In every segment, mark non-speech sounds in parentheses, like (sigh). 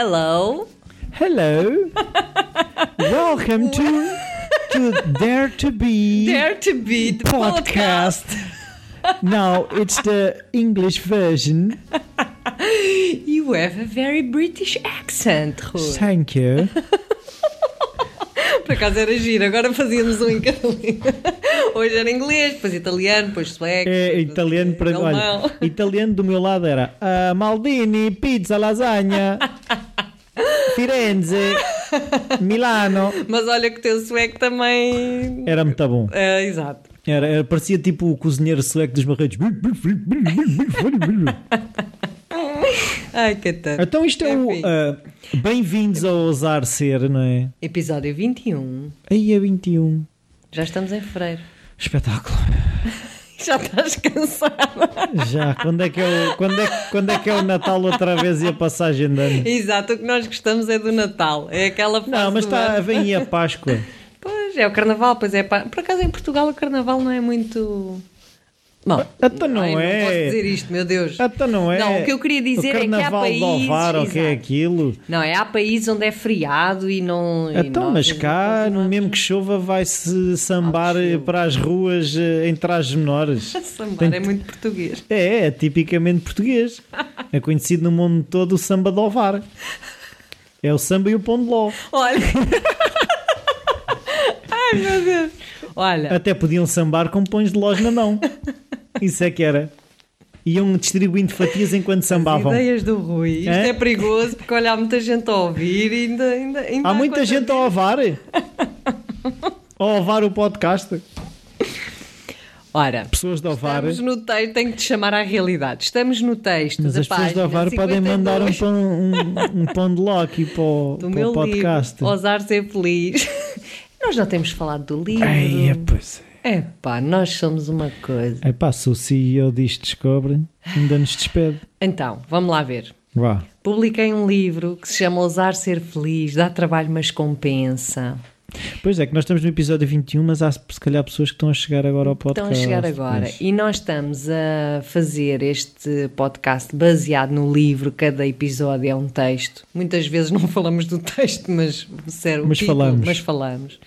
Hello. Hello. (laughs) Welcome to to Dare to Be Dare to be the podcast. Now it's the English version. (laughs) You have a very British accent, Rui. Thank you. (laughs) Por acaso era giro, agora fazíamos um em cada língua. Hoje era inglês, depois italiano, depois sueco. É italiano para olha, italiano do meu lado era ah, Maldini, pizza, lasanha, Firenze, Milano. Mas olha que o teu sueco também. Era muito bom. É, exato. Era, era- parecia tipo o cozinheiro sueco dos barreiros. Ai, que tanto. Então isto é o ah, Bem-vindos ao Ousar Ser, não é? Episódio 21. Aí é 21. Já estamos em fevereiro. Espetáculo. Já estás cansada. Já, quando é que é o, quando é, quando é, que é o Natal outra vez e a passagem de ano? Exato, o que nós gostamos é do Natal. É aquela fase Não, mas está, ano. vem aí a Páscoa. Pois, é o Carnaval, pois é. Por acaso em Portugal o Carnaval não é muito... Bom, Então não ai, é. Não posso dizer isto, meu Deus. Então não é. Não, o que eu queria dizer é que há países... Ovar, o que é aquilo? Não, é há países onde é feriado e não... e Então, nós mas cá, continuamos mesmo que chova, vai-se sambar Ah, para as ruas eh, em trajes menores. (laughs) sambar, Tem- é muito português. É, é tipicamente português. É conhecido no mundo todo o samba de Ovar. É o samba e o pão de ló. Olha... (laughs) Ai, meu Deus. Olha, Até podiam sambar com pães de lós na mão. (laughs) Isso é que era. Iam distribuindo fatias enquanto sambavam. ideias do Rui. Isto É? é, perigoso porque olha, há muita gente a ouvir e ainda... ainda, ainda Há muita gente a ovar. (laughs) A ovar o podcast. Ora, Pessoas de ovar. estamos no texto, tenho que te chamar à realidade. Estamos no texto Mas as pessoas de ovar podem 52 mandar um pão, um, um pão de ló aqui para o, para meu o podcast. livro, Ousar Ser Feliz. Nós já temos falado do livro. Ai, é, pois é. É pá, nós somos uma coisa. É pá, se o CEO disto descobre, ainda nos despede. Então, vamos lá ver. Vá. Publiquei um livro que se chama Ousar Ser Feliz, dá trabalho, mas compensa. Pois é, que nós estamos no episódio 21, mas há se calhar pessoas que estão a chegar agora ao Estão podcast. a chegar agora. pois. E nós estamos a fazer este podcast baseado no livro, cada episódio é um texto. Muitas vezes não (laughs) falamos do texto, mas, sério, Mas título, falamos. Mas falamos.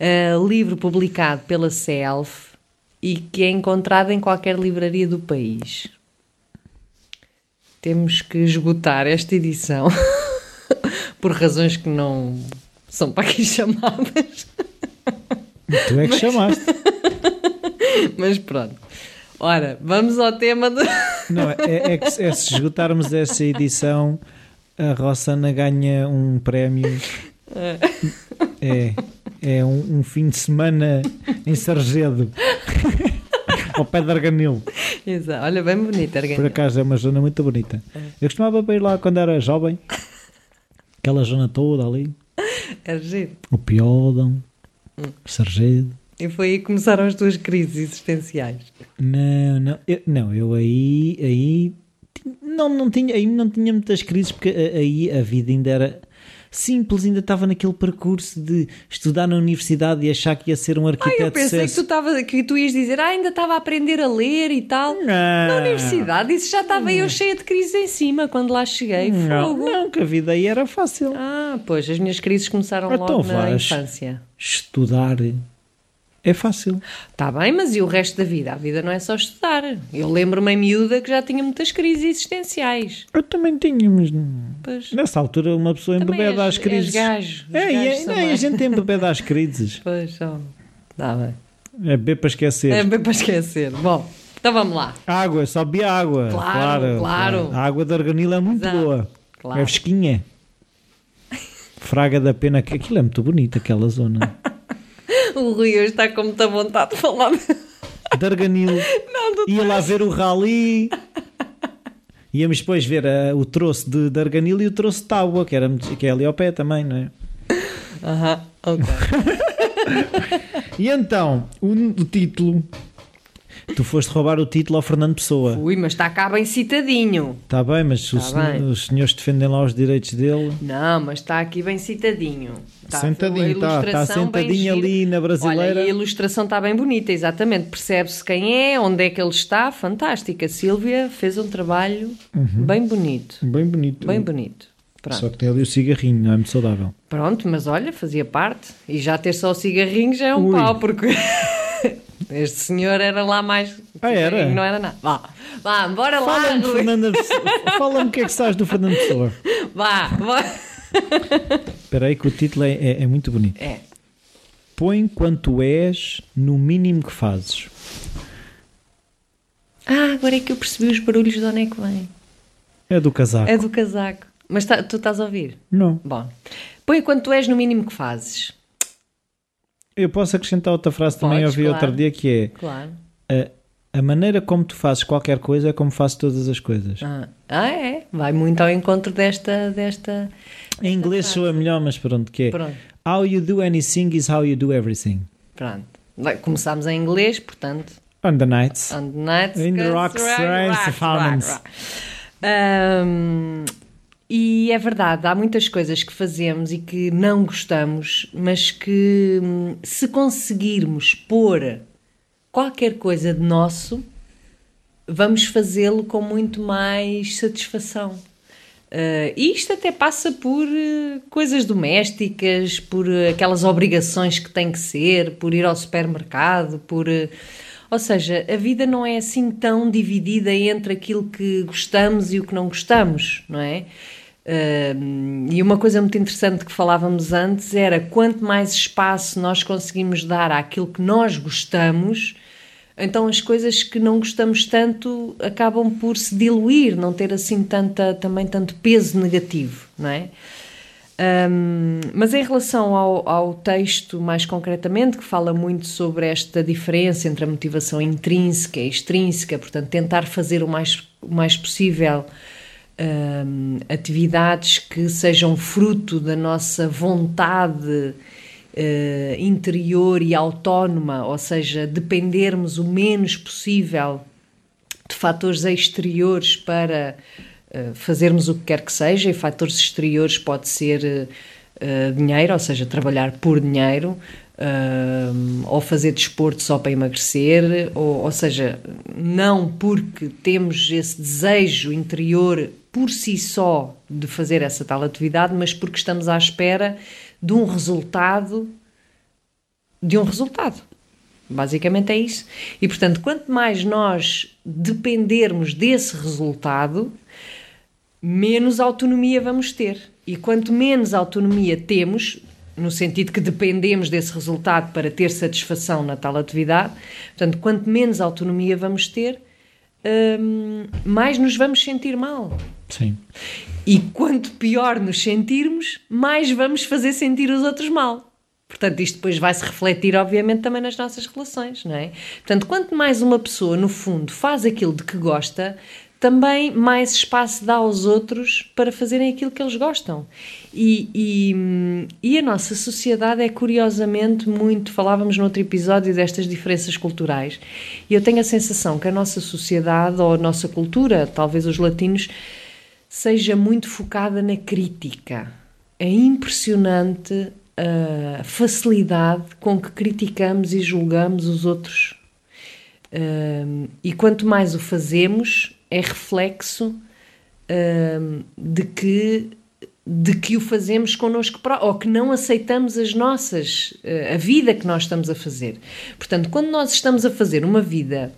Uh, livro publicado pela Self e que é encontrado em qualquer livraria do país. Temos que esgotar esta edição (laughs) por razões que não são para aqui chamadas. Tu é que chamaste. (laughs) Mas pronto. Ora, vamos ao tema do. Não, é, é que se- é se esgotarmos essa edição, a Rossana ganha um prémio. É, é um, um fim de semana em Sargedo, ao pé de Arganil. Exato. Olha, bem bonita, Por Arganil. acaso é uma zona muito bonita. Eu costumava ir lá quando era jovem, aquela zona toda ali, É giro. o Piódão, Sargedo. E foi aí que começaram as tuas crises existenciais. Não, não, eu, não, eu aí, aí não, não tinha, aí não tinha muitas crises porque aí a vida ainda era simples, ainda estava naquele percurso de estudar na universidade e achar que ia ser um arquiteto eu pensei que tu, tava, que tu ias dizer, ah, ainda estava a aprender a ler e tal. Não. Na universidade, isso já estava eu cheia de crises em cima quando lá cheguei. Não, Fogo. não, que a vida aí era fácil. Ah, pois, as minhas crises começaram Então logo na infância. Estudar é fácil. Está bem, mas e o resto da vida? A vida não é só estudar. Eu lembro-me em miúda que já tinha muitas crises existenciais. Eu também tinha, mas Pois, nessa altura uma pessoa embebeda às crises. és gajo, É, e gajos é, e a gente embebeda às crises. (laughs) pois. Está bem. É beber para esquecer. É bem para esquecer. Bom, então vamos lá. Água, só bebia água. Claro, claro. A água de arganil é muito Exato. boa. Claro. É fresquinha. (laughs) Fraga da pena, que aquilo é muito bonito, aquela zona. (laughs) (laughs) O Rui hoje está com muita vontade de falar. De (laughs) arganil. Não, do Ia lá ver o rally. Íamos depois ver ah, o troço de, de arganil e o troço de tábua, que, era, que é ali ao pé também, não é? Aham, ok. (laughs) E então, o, o título. Tu foste roubar o título ao Fernando Pessoa. Ui, mas está cá bem citadinho. Está bem, mas Tá bem. os senhores defendem lá os direitos dele. Não, mas está aqui bem citadinho. Tá, Sentadinho, a tá, tá sentadinho ali na brasileira. Olha, a ilustração está bem bonita, exatamente. Percebe-se quem é, onde é que ele está. Fantástica. A Sílvia fez um trabalho Uhum. bem bonito. Bem bonito. Bem bonito. Pronto. Só que tem ali o cigarrinho, não é muito saudável. Pronto, mas olha, fazia parte. E já ter só o cigarrinho já é um Ui. pau, porque (laughs) este senhor era lá mais. Ah, era? Não era nada. Vá, vá, bora lá, Fala-me. Fernanda. Fala-me o que é que sabes do Fernando Pessoa. Vá, vá. Espera aí que o título é, é- é muito bonito. É. Põe quanto és no mínimo que fazes. Ah, agora é que eu percebi os barulhos de onde é que vem. É do casaco. É do casaco. Mas tá- tu estás a ouvir? Não. Bom. Põe quanto és no mínimo que fazes. Eu posso acrescentar outra frase também Podes, ouvi outro claro. dia que é Claro. a, a maneira como tu fazes qualquer coisa é como faço todas as coisas. Ah, ah, é? Vai muito ao encontro desta. desta... Em inglês soa melhor, mas pronto, que é Pronto. How you do anything is how you do everything. Pronto. Começámos em inglês, portanto. On the nights. On the nights, In the rocks, rains, right, right, right. Ahm, e é verdade, há muitas coisas que fazemos e que não gostamos, mas que hum, se conseguirmos pôr qualquer coisa de nosso, vamos fazê-lo com muito mais satisfação. Uh, isto até passa por uh, coisas domésticas, por uh, aquelas obrigações que tem que ser, por ir ao supermercado, por. Ou seja, a vida não é assim tão dividida entre aquilo que gostamos e o que não gostamos, não é? Uh, e uma coisa muito interessante que falávamos antes era quanto mais espaço nós conseguimos dar àquilo que nós gostamos, então as coisas que não gostamos tanto acabam por se diluir, não ter assim tanta, também tanto peso negativo, não é? Um, mas em relação ao, ao texto, mais concretamente, que fala muito sobre esta diferença entre a motivação intrínseca e extrínseca, portanto, tentar fazer o mais, o mais possível um, atividades que sejam fruto da nossa vontade uh, interior e autónoma, ou seja, dependermos o menos possível de fatores exteriores para fazermos o que quer que seja, e fatores exteriores pode ser uh, dinheiro, ou seja, trabalhar por dinheiro, ou fazer desporto só para emagrecer, ou, ou seja, não porque temos esse desejo interior por si só de fazer essa tal atividade, mas porque estamos à espera de um resultado, de um resultado. Basicamente é isso. E portanto, quanto mais nós dependermos desse resultado, menos autonomia vamos ter. E quanto menos autonomia temos, no sentido que dependemos desse resultado para ter satisfação na tal atividade, portanto, quanto menos autonomia vamos ter, hum, mais nos vamos sentir mal. Sim. E quanto pior nos sentirmos, mais vamos fazer sentir os outros mal. Portanto, isto depois vai se refletir, obviamente, também nas nossas relações, não é? Portanto, quanto mais uma pessoa, no fundo, faz aquilo de que gosta, também mais espaço dá aos outros para fazerem aquilo que eles gostam. E, e, e a nossa sociedade é curiosamente muito. Falávamos no outro episódio destas diferenças culturais, e eu tenho a sensação que a nossa sociedade, ou a nossa cultura, talvez os latinos, seja muito focada na crítica. É impressionante a facilidade com que criticamos e julgamos os outros. E quanto mais o fazemos, é reflexo um, de que de que o fazemos connosco próprio, ou que não aceitamos as nossas, a vida que nós estamos a fazer. Portanto, quando nós estamos a fazer uma vida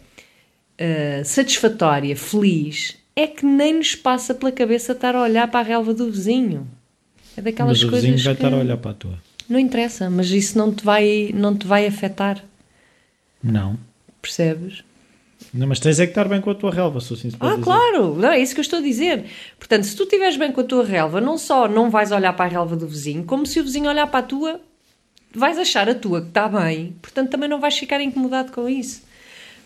uh, satisfatória, feliz, é que nem nos passa pela cabeça estar a olhar para a relva do vizinho. É daquelas Mas o coisas vizinho vai que estar a olhar para a tua. não interessa, mas isso não te vai, não te vai afetar, Não. percebes? Não, mas tens é que estar bem com a tua relva, se assim se pode Ah, dizer. claro, não, é isso que eu estou a dizer. Portanto, se tu estiveres bem com a tua relva, não só não vais olhar para a relva do vizinho, como se o vizinho olhar para a tua, vais achar a tua que está bem, portanto também não vais ficar incomodado com isso.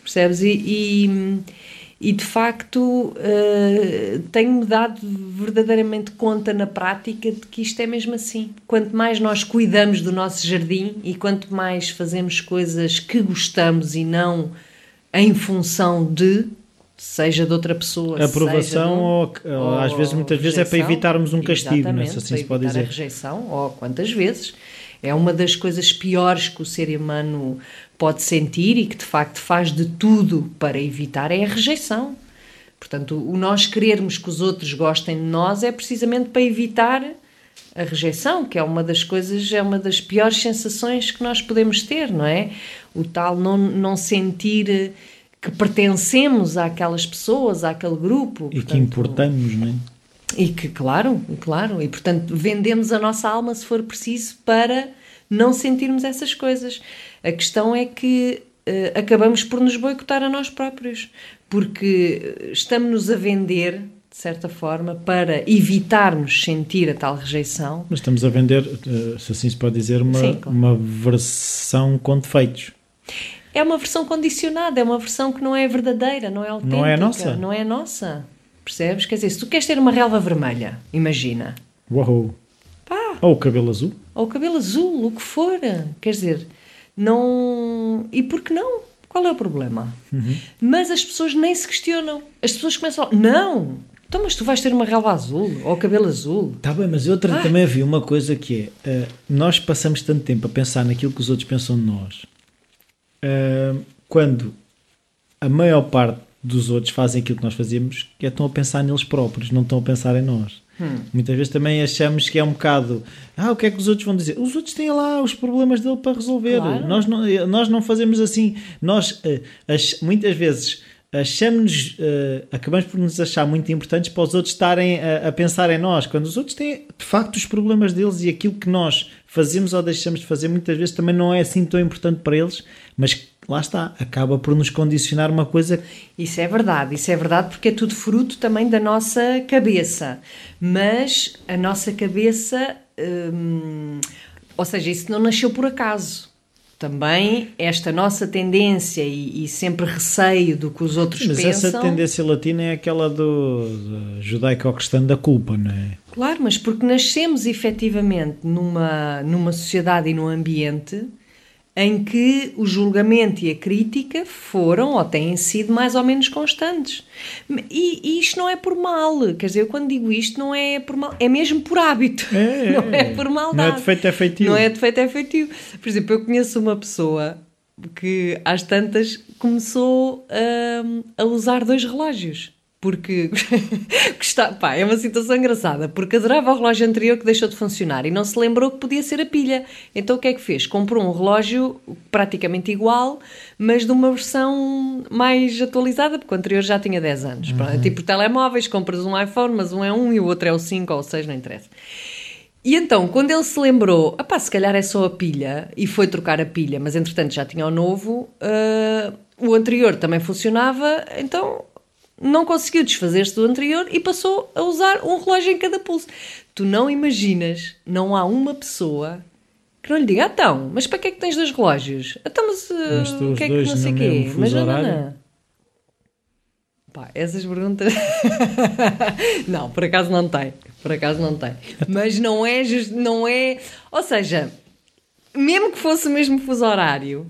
Percebes? E, e, e, de facto uh, tenho-me dado verdadeiramente conta na prática de que isto é mesmo assim. Quanto mais nós cuidamos do nosso jardim e quanto mais fazemos coisas que gostamos e não em função de, seja de outra pessoa, Aprovação ou, ou, ou às vezes, muitas vezes, é para rejeição. evitarmos um castigo, não é? Se assim para se pode dizer. a rejeição, ou quantas vezes. É uma das coisas piores que o ser humano pode sentir e que de facto faz de tudo para evitar é a rejeição. Portanto, o nós querermos que os outros gostem de nós é precisamente para evitar a rejeição, que é uma das coisas, é uma das piores sensações que nós podemos ter, não é? O tal não, não sentir que pertencemos àquelas pessoas, àquele grupo. E portanto, que importamos, não é? E que, claro, claro, e portanto vendemos a nossa alma se for preciso para não sentirmos essas coisas. A questão é que uh, acabamos por nos boicotar a nós próprios, porque estamos-nos a vender, de certa forma, para evitarmos sentir a tal rejeição. Mas estamos a vender, uh, se assim se pode dizer, uma, Sim, claro. uma versão com defeitos. É uma versão condicionada, é uma versão que não é verdadeira, não é autêntica. Não é nossa. Não é nossa. Percebes? Quer dizer, se tu queres ter uma relva vermelha, imagina. Uau! Pá. Ou o cabelo azul. Ou o cabelo azul, o que for. Quer dizer, não. E por que não? Qual é o problema? Uhum. Mas as pessoas nem se questionam. As pessoas começam a. Não! Então, mas tu vais ter uma relva azul ou cabelo azul. Está bem, mas outra ah. também havia uma coisa que é: uh, nós passamos tanto tempo a pensar naquilo que os outros pensam de nós, uh, quando a maior parte dos outros fazem aquilo que nós fazemos, que é estão a pensar neles próprios, não estão a pensar em nós. Hum. Muitas vezes também achamos que é um bocado ah, o que é que os outros vão dizer? Os outros têm lá os problemas dele para resolver. Claro. Nós, não, nós não fazemos assim. Nós, uh, as, muitas vezes, achamos uh, acabamos por nos achar muito importantes para os outros estarem a, a, pensar em nós, quando os outros têm de facto os problemas deles e aquilo que nós fazemos ou deixamos de fazer muitas vezes também não é assim tão importante para eles, mas lá está, acaba por nos condicionar uma coisa. Isso é verdade, isso é verdade porque é tudo fruto também da nossa cabeça. Mas a nossa cabeça, hum, ou seja, isso não nasceu por acaso. Também esta nossa tendência e, e sempre receio do que os outros Mas pensam. Mas essa tendência latina é aquela do, do judaico-cristão da culpa, não é? Claro, mas porque nascemos efetivamente numa, numa sociedade e num ambiente em que o julgamento e a crítica foram ou têm sido mais ou menos constantes. E, e, isto não é por mal, quer dizer, eu quando digo isto não é por mal, é mesmo por hábito, é, (laughs) não é por maldade. Não é defeito, é feitio. Não é defeito, é feitio. Por exemplo, eu conheço uma pessoa que às tantas começou a, a usar dois relógios porque (laughs) está, pá, é uma situação engraçada, porque adorava o relógio anterior que deixou de funcionar e não se lembrou que podia ser a pilha. Então o que é que fez? Comprou um relógio praticamente igual, mas de uma versão mais atualizada, porque o anterior já tinha 10 anos. Uhum. Tipo telemóveis, compras um iPhone, mas um é um e o outro é o 5 ou o 6, não interessa. E então, quando ele se lembrou, ah pá, se calhar é só a pilha, e foi trocar a pilha, mas entretanto já tinha o novo, uh, o anterior também funcionava, então não conseguiu desfazer-se do anterior e passou a usar um relógio em cada pulso. Tu não imaginas, não há uma pessoa que não lhe diga, ah, então, mas para que é que tens dois relógios? Então, mas, uh, o que é que não sei o quê? Mas não, não, não. Pá, essas perguntas. (laughs) não, por acaso não tem. Por acaso não tem. Mas não é just... não é. Ou seja, mesmo que fosse o mesmo fuso horário,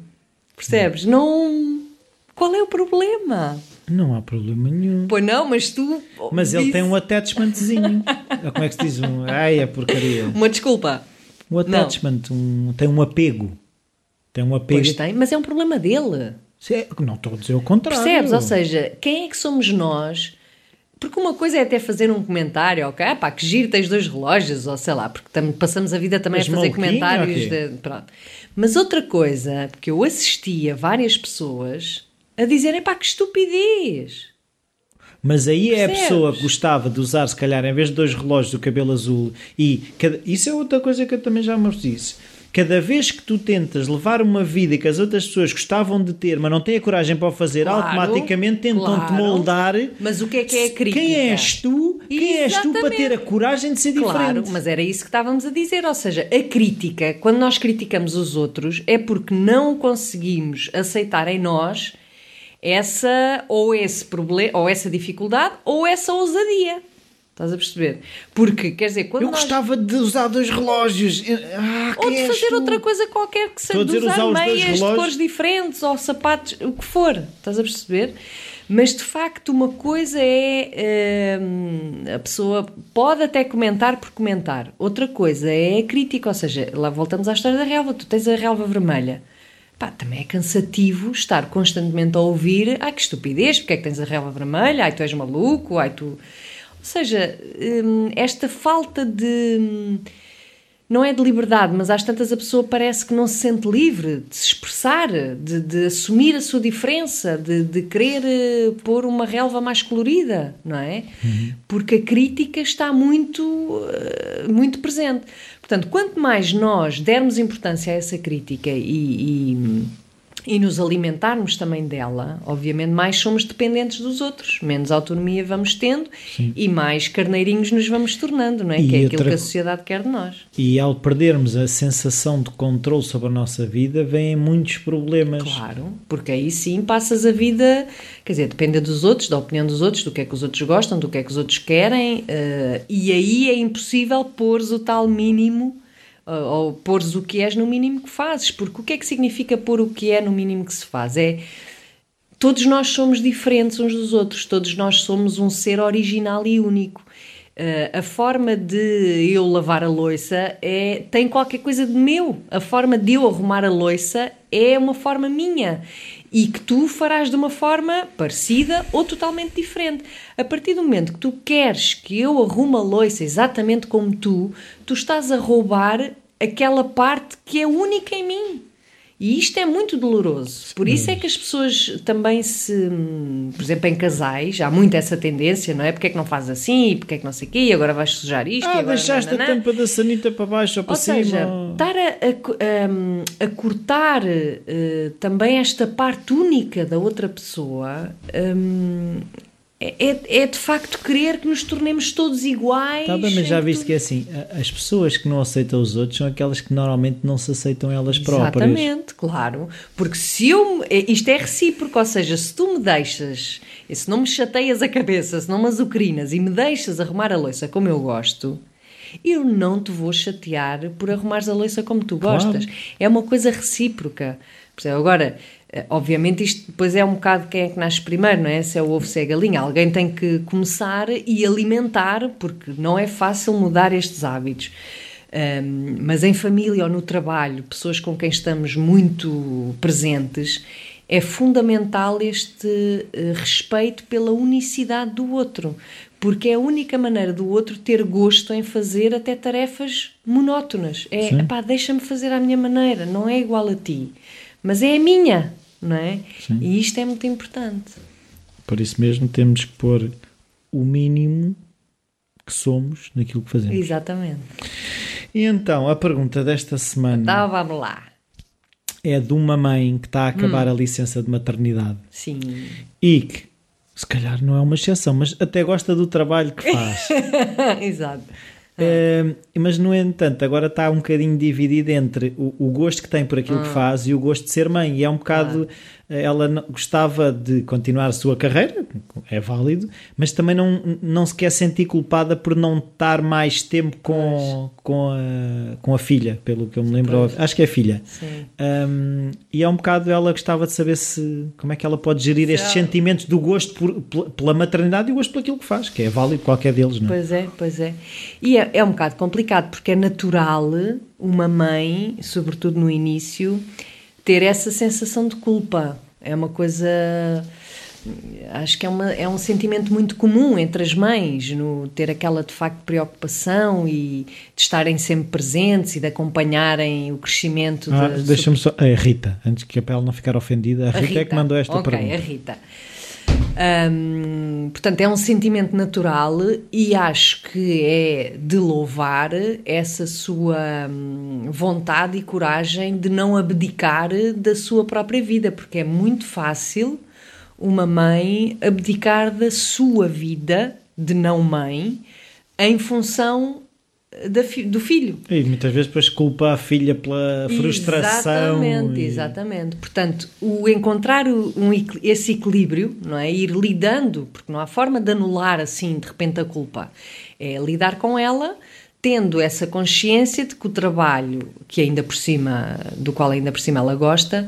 percebes? Não. Qual é o problema? Não há problema nenhum. Pois não, mas tu. Mas disse... ele tem um attachmentzinho. (laughs) Como é que se diz? Um... Ai, é porcaria. Uma desculpa. Um attachment, um... tem um apego. Tem um apego. Pois tem, mas é um problema dele. Não estou a dizer o contrário. Percebes? Ou seja, quem é que somos nós? Porque uma coisa é até fazer um comentário, ok? Ah, pá, que giro, tens dois relógios, ou sei lá, porque passamos a vida também mas a fazer comentários. Okay. De, pronto. Mas outra coisa, porque eu assisti a várias pessoas a dizerem pá, que estupidez. Mas aí Percebes? é a pessoa que gostava de usar, se calhar, em vez de dois relógios, o cabelo azul. E cada... isso é outra coisa que eu também já me disse. Cada vez que tu tentas levar uma vida que as outras pessoas gostavam de ter, mas não têm a coragem para o fazer, claro, automaticamente tentam-te claro. moldar. Mas o que é que é a crítica? Quem és tu? Quem és tu para ter a coragem de ser claro, diferente? Claro, mas era isso que estávamos a dizer. Ou seja, a crítica, quando nós criticamos os outros, é porque não conseguimos aceitar em nós essa ou esse problema, ou essa dificuldade, ou essa ousadia. Estás a perceber? Porque, quer dizer, quando Eu nós... gostava de usar dois relógios. Ah, ou de fazer outra coisa qualquer que seja, de usar, usar meias de cores diferentes ou sapatos, o que for. Estás a perceber? Mas de facto, uma coisa é hum, a pessoa pode até comentar por comentar, outra coisa é a crítica, ou seja, lá voltamos à história da relva. Tu tens a relva vermelha pá, também é cansativo estar constantemente a ouvir ai que estupidez, porque é que tens a relva vermelha, ai tu és maluco, ai tu. Ou seja, hum, esta falta de. Não é de liberdade, mas às tantas a pessoa parece que não se sente livre de se expressar, de, de assumir a sua diferença, de, de querer uh, pôr uma relva mais colorida, não é? Uhum. Porque a crítica está muito, uh, muito presente. Portanto, quanto mais nós dermos importância a essa crítica e, e e nos alimentarmos também dela, obviamente mais somos dependentes dos outros, menos autonomia vamos tendo Sim. e mais carneirinhos nos vamos tornando, não é? E que é aquilo que a sociedade quer de nós. E ao perdermos a sensação de controle sobre a nossa vida, vêm muitos problemas. Claro, porque aí sim passas a vida, quer dizer, depende dos outros, da opinião dos outros, do que é que os outros gostam, do que é que os outros querem, uh, e aí é impossível pôr o tal mínimo ou pôres o que és no mínimo que fazes, porque o que é que significa pôr o que é no mínimo que se faz? É todos nós somos diferentes uns dos outros, todos nós somos um ser original e único. Uh, a forma de eu lavar a louça é, tem qualquer coisa de meu. A forma de eu arrumar a louça é uma forma minha e que tu farás de uma forma parecida ou totalmente diferente. A partir do momento que tu queres que eu arrume a louça exatamente como tu, tu estás a roubar aquela parte que é única em mim. E isto é muito doloroso. Por isso é que as pessoas também se. Por exemplo, em casais, há muito essa tendência, não é? Porque é que não faz assim? Porque é que não sei o quê? E agora vais sujar isto? Ah, deixaste a tampa da sanita para baixo ou para ou cima. Ou seja, estar a, a, a, a cortar uh, também esta parte única da outra pessoa. Um, é, é, é de facto querer que nos tornemos todos iguais. Tá bem, mas já viste que é assim: as pessoas que não aceitam os outros são aquelas que normalmente não se aceitam elas próprias. Exatamente, claro. Porque se eu. É, isto é recíproco, ou seja, se tu me deixas, se não me chateias a cabeça, se não me azucrinas e me deixas arrumar a louça como eu gosto, eu não te vou chatear por arrumares a louça como tu gostas. Claro. É uma coisa recíproca. Agora, obviamente isto depois é um bocado quem é que nasce primeiro, não é? Se é o ovo, se é a galinha. Alguém tem que começar e alimentar, porque não é fácil mudar estes hábitos. Um, mas em família ou no trabalho, pessoas com quem estamos muito presentes, é fundamental este uh, respeito pela unicidade do outro, porque é a única maneira do outro ter gosto em fazer até tarefas monótonas. É, pá, deixa-me fazer à minha maneira, não é igual a ti, mas é a minha não é? Sim. E isto é muito importante. Por isso mesmo temos que pôr o mínimo que somos naquilo que fazemos. Exatamente. E então, a pergunta desta semana. Então, vamos lá. É de uma mãe que está a acabar hum. a licença de maternidade. Sim. E que, se calhar não é uma exceção, mas até gosta do trabalho que faz. (laughs) Exato. Uh, mas, no entanto, agora está um bocadinho dividido entre o, o gosto que tem por aquilo que ah. faz e o gosto de ser mãe. E é um bocado. Ela gostava de continuar a sua carreira, é válido, mas também não, não se quer sentir culpada por não estar mais tempo com, com, a, com a filha, pelo que eu me lembro. Pois. Acho que é filha. Um, e é um bocado. Ela gostava de saber se como é que ela pode gerir se estes ela... sentimentos do gosto por, pela maternidade e o gosto por aquilo que faz, que é válido qualquer deles, não é? Pois é, pois é. E é, é um bocado complicado porque é natural uma mãe, sobretudo no início, ter essa sensação de culpa. É uma coisa. Acho que é, uma, é um sentimento muito comum entre as mães, no ter aquela de facto preocupação e de estarem sempre presentes e de acompanharem o crescimento. Ah, Deixa-me só. A Rita, antes que a pele não ficar ofendida, a, a Rita, Rita, é que mandou esta okay, pergunta. a Rita. Portanto, é um sentimento natural e acho que é de louvar essa sua hum, vontade e coragem de não abdicar da sua própria vida, porque é muito fácil uma mãe abdicar da sua vida de não mãe em função da, do filho. E muitas vezes depois culpa a filha pela frustração. Exatamente, e... exatamente. Portanto, o encontrar um, esse equilíbrio, não é? Ir lidando, porque não há forma de anular assim de repente a culpa. É lidar com ela tendo essa consciência de que o trabalho, que ainda por cima, do qual ainda por cima ela gosta,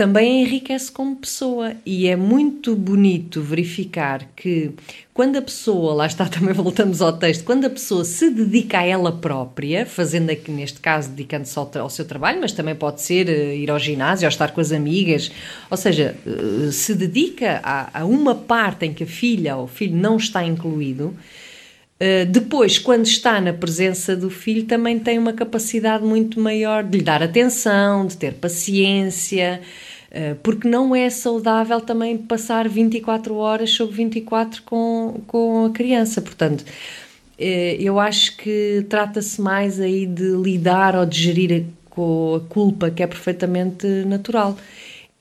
também enriquece como pessoa. E é muito bonito verificar que quando a pessoa, lá está, (laughs) também voltamos ao texto, quando a pessoa se dedica a ela própria, fazendo aqui, neste caso, dedicando-se ao, ao, seu trabalho, mas também pode ser uh, ir ao ginásio, ou estar com as amigas, ou seja, uh, se dedica a, a, uma parte em que a filha ou o filho não está incluído, uh, depois, quando está na presença do filho, também tem uma capacidade muito maior de lhe dar atenção, de ter paciência. Eh, porque não é saudável também passar 24 horas sobre 24 com, com a criança. Portanto, eh, eu acho que trata-se mais aí de lidar ou de gerir com a culpa, que é perfeitamente natural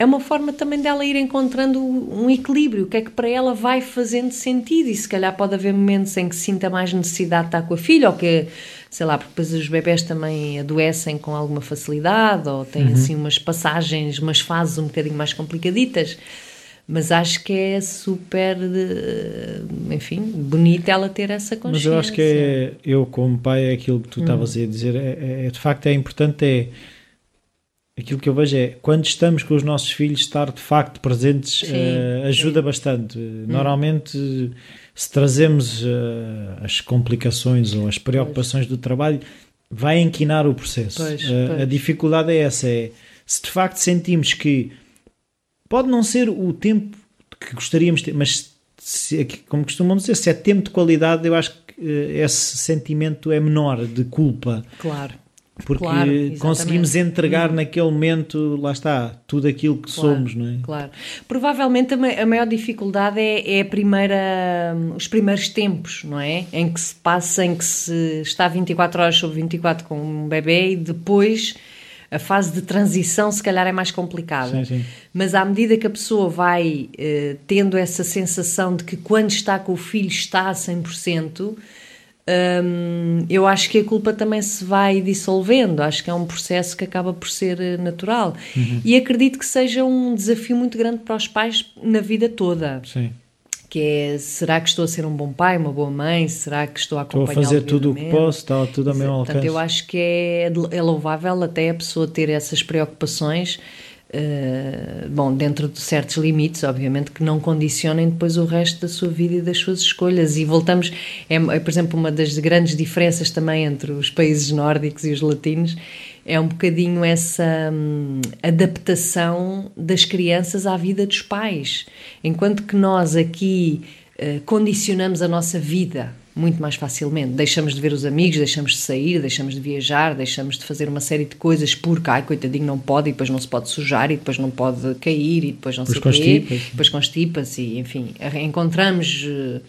é uma forma também dela ir encontrando um equilíbrio, o que é que para ela vai fazendo sentido e se calhar pode haver momentos em que sinta mais necessidade de estar com a filha ou que, sei lá, porque depois os bebés também adoecem com alguma facilidade ou têm uhum. assim umas passagens, umas fases um bocadinho mais complicaditas mas acho que é super, eh, enfim, bonita ela ter essa consciência. Mas eu acho que é, eu como pai, é aquilo que tu estavas hum. a dizer, é, é, de facto é importante é aquilo que eu vejo é quando estamos com os nossos filhos, estar de facto presentes sim, uh, ajuda sim. bastante. Hum. Normalmente, se trazemos uh, as complicações ou as preocupações pois. do trabalho, vai inquinar o processo. Pois, uh, pois. A dificuldade é essa: é se de facto sentimos que pode não ser o tempo que gostaríamos de ter, mas se, como costumam dizer, se é tempo de qualidade, eu acho que esse sentimento é menor de culpa. Claro porque claro, conseguimos entregar hum. naquele momento, lá está, tudo aquilo que claro, somos, não é? Claro. Provavelmente a maior dificuldade é, é a primeira, os primeiros tempos, não é? Em que se passa, em que se está 24 horas sobre 24 com um bebê e depois a fase de transição se calhar é mais complicada. Sim, sim. Mas à medida que a pessoa vai eh, tendo essa sensação de que quando está com o filho está a 100%, hum, eu acho que a culpa também se vai dissolvendo. Acho que é um processo que acaba por ser eh, natural. Uhum. E acredito que seja um desafio muito grande para os pais na vida toda. Sim. Que é, será que estou a ser um bom pai, uma boa mãe? Será que estou a acompanhar Estou a fazer tudo o que posso, está tudo ao meu alcance. Portanto, eu acho que é, é louvável até a pessoa ter essas preocupações Uh, bom, dentro de certos limites, obviamente, que não condicionem depois o resto da sua vida e das suas escolhas. E voltamos, é, é, por exemplo, uma das grandes diferenças também entre os países nórdicos e os latinos, é um bocadinho essa hum, adaptação das crianças à vida dos pais. Enquanto que nós aqui uh, condicionamos a nossa vida muito mais facilmente. Deixamos de ver os amigos, deixamos de sair, deixamos de viajar, deixamos de fazer uma série de coisas porque, ai, coitadinho, não pode, e depois não se pode sujar, e depois não pode cair, e depois não se quê, depois constipa-se, e enfim, encontramos uh,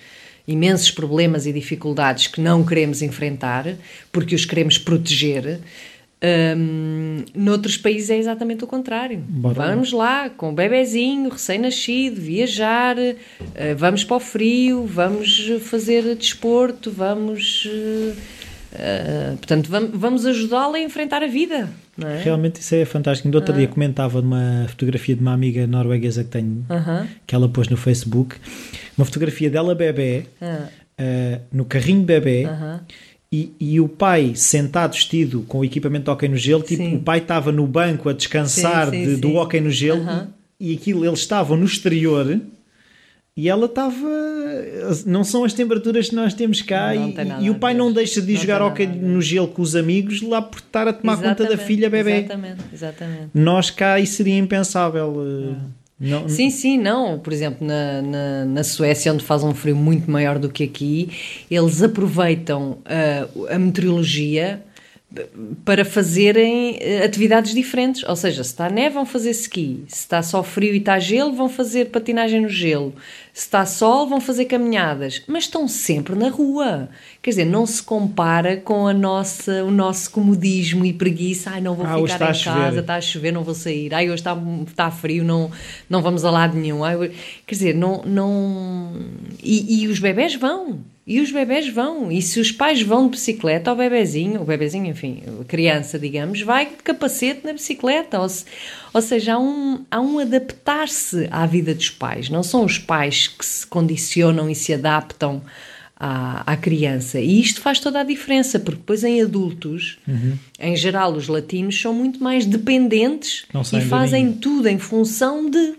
imensos problemas e dificuldades que não queremos enfrentar porque os queremos proteger um, noutros países é exatamente o contrário. Bora. Vamos lá, com o bebezinho, recém-nascido, viajar, uh, vamos para o frio, vamos fazer desporto, vamos. Uh, uh, portanto, vamos, vamos ajudá-la a enfrentar a vida. É? Realmente isso é fantástico. No outro dia ah. comentava numa fotografia de uma amiga norueguesa que tenho, -huh. que ela pôs no Facebook, uma fotografia dela bebê, ah. no carrinho bebê. -huh e, e, o pai sentado vestido com o equipamento de hockey no gelo, tipo, sim. o pai estava no banco a descansar sim, sim, de, do hockey no gelo e aquilo, eles estavam no exterior e ela estava. Não são as temperaturas que nós temos cá não, não e, e, o pai não deixa de não jogar hockey no gelo com os amigos lá por estar a tomar exatamente, conta da filha bebê. Exatamente, exatamente. Nós cá isso seria impensável. Uh, não, sim, sim, não. Por exemplo, na, na, na, Suécia, onde faz um frio muito maior do que aqui, eles aproveitam uh, a meteorologia para fazerem eh, atividades diferentes. Ou seja, se está neve, vão fazer ski. Se está só frio e está gelo, vão fazer patinagem no gelo. Se está sol, vão fazer caminhadas. Mas estão sempre na rua. Quer dizer, não se compara com a nossa, o nosso comodismo e preguiça. Ai, não vou ah, ficar em casa, está a chover, não vou sair. Ai, hoje está, está frio, não, não vamos a lado nenhum. Ai, quer dizer, não... não... E, e os bebés vão. E os bebés vão. E se os pais vão de bicicleta, o bebezinho, o bebezinho, enfim, a criança, digamos, vai de capacete na bicicleta. Ou, se, ou seja, há um, há um adaptar-se à vida dos pais. Não são os pais que se condicionam e se adaptam à, à criança. E isto faz toda a diferença, porque depois em adultos, uhum. em geral, os latinos são muito mais dependentes e fazem tudo em função de.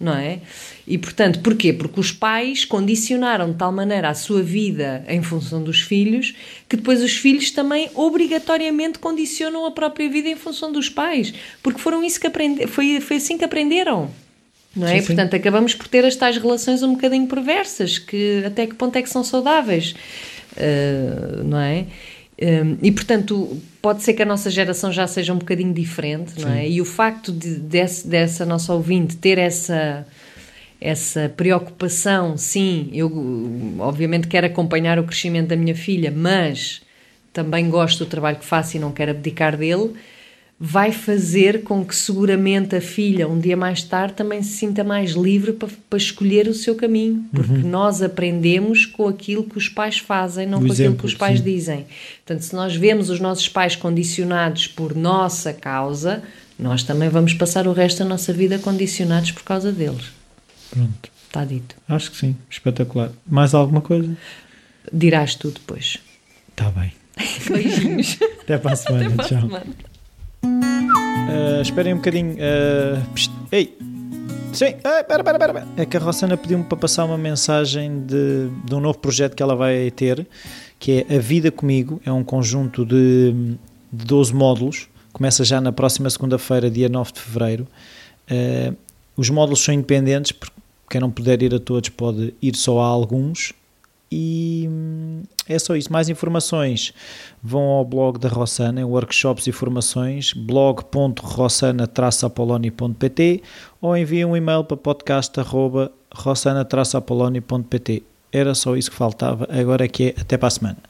Não é? E portanto, porquê? Porque os pais condicionaram de tal maneira a sua vida em função dos filhos que depois os filhos também obrigatoriamente condicionam a própria vida em função dos pais, porque foram isso que aprende, foi, foi assim que aprenderam. Não é? Sim, sim. Portanto, acabamos por ter as tais relações um bocadinho perversas, que até que ponto é que são saudáveis, uh, não é? Um, e portanto, pode ser que a nossa geração já seja um bocadinho diferente, não é? E o facto de, desse, dessa nossa ouvinte ter essa, essa preocupação, sim, eu obviamente quero acompanhar o crescimento da minha filha, mas também gosto do trabalho que faço e não quero abdicar dele vai fazer com que seguramente a filha, um dia mais tarde, também se sinta mais livre para, para escolher o seu caminho, porque uhum. nós aprendemos com aquilo que os pais fazem, não o com exemplo, aquilo que os pais sim. dizem. Portanto, se nós vemos os nossos pais condicionados por nossa causa, nós também vamos passar o resto da nossa vida condicionados por causa deles. Pronto. Está dito. Acho que sim, espetacular. Mais alguma coisa? Dirás tu depois. Está bem. Beijinhos. Até para a semana. Até para Tchau. A semana. Uh, esperem um bocadinho. Uh, ei! Sim, ah, pera, pera, pera. É que a Rossana pediu-me para passar uma mensagem de, de um novo projeto que ela vai ter, que é A Vida Comigo. É um conjunto de, de 12 módulos. Começa já na próxima segunda-feira, dia 9 de fevereiro. Uh, os módulos são independentes, porque quem não puder ir a todos pode ir só a alguns. E hum, é só isso. Mais informações vão ao blog da Rossana, em workshops e formações, blog.rossana-apoloni.pt ou enviem um e-mail para podcast.rossana-apoloni.pt. Era só isso que faltava. Agora é que é até para a semana.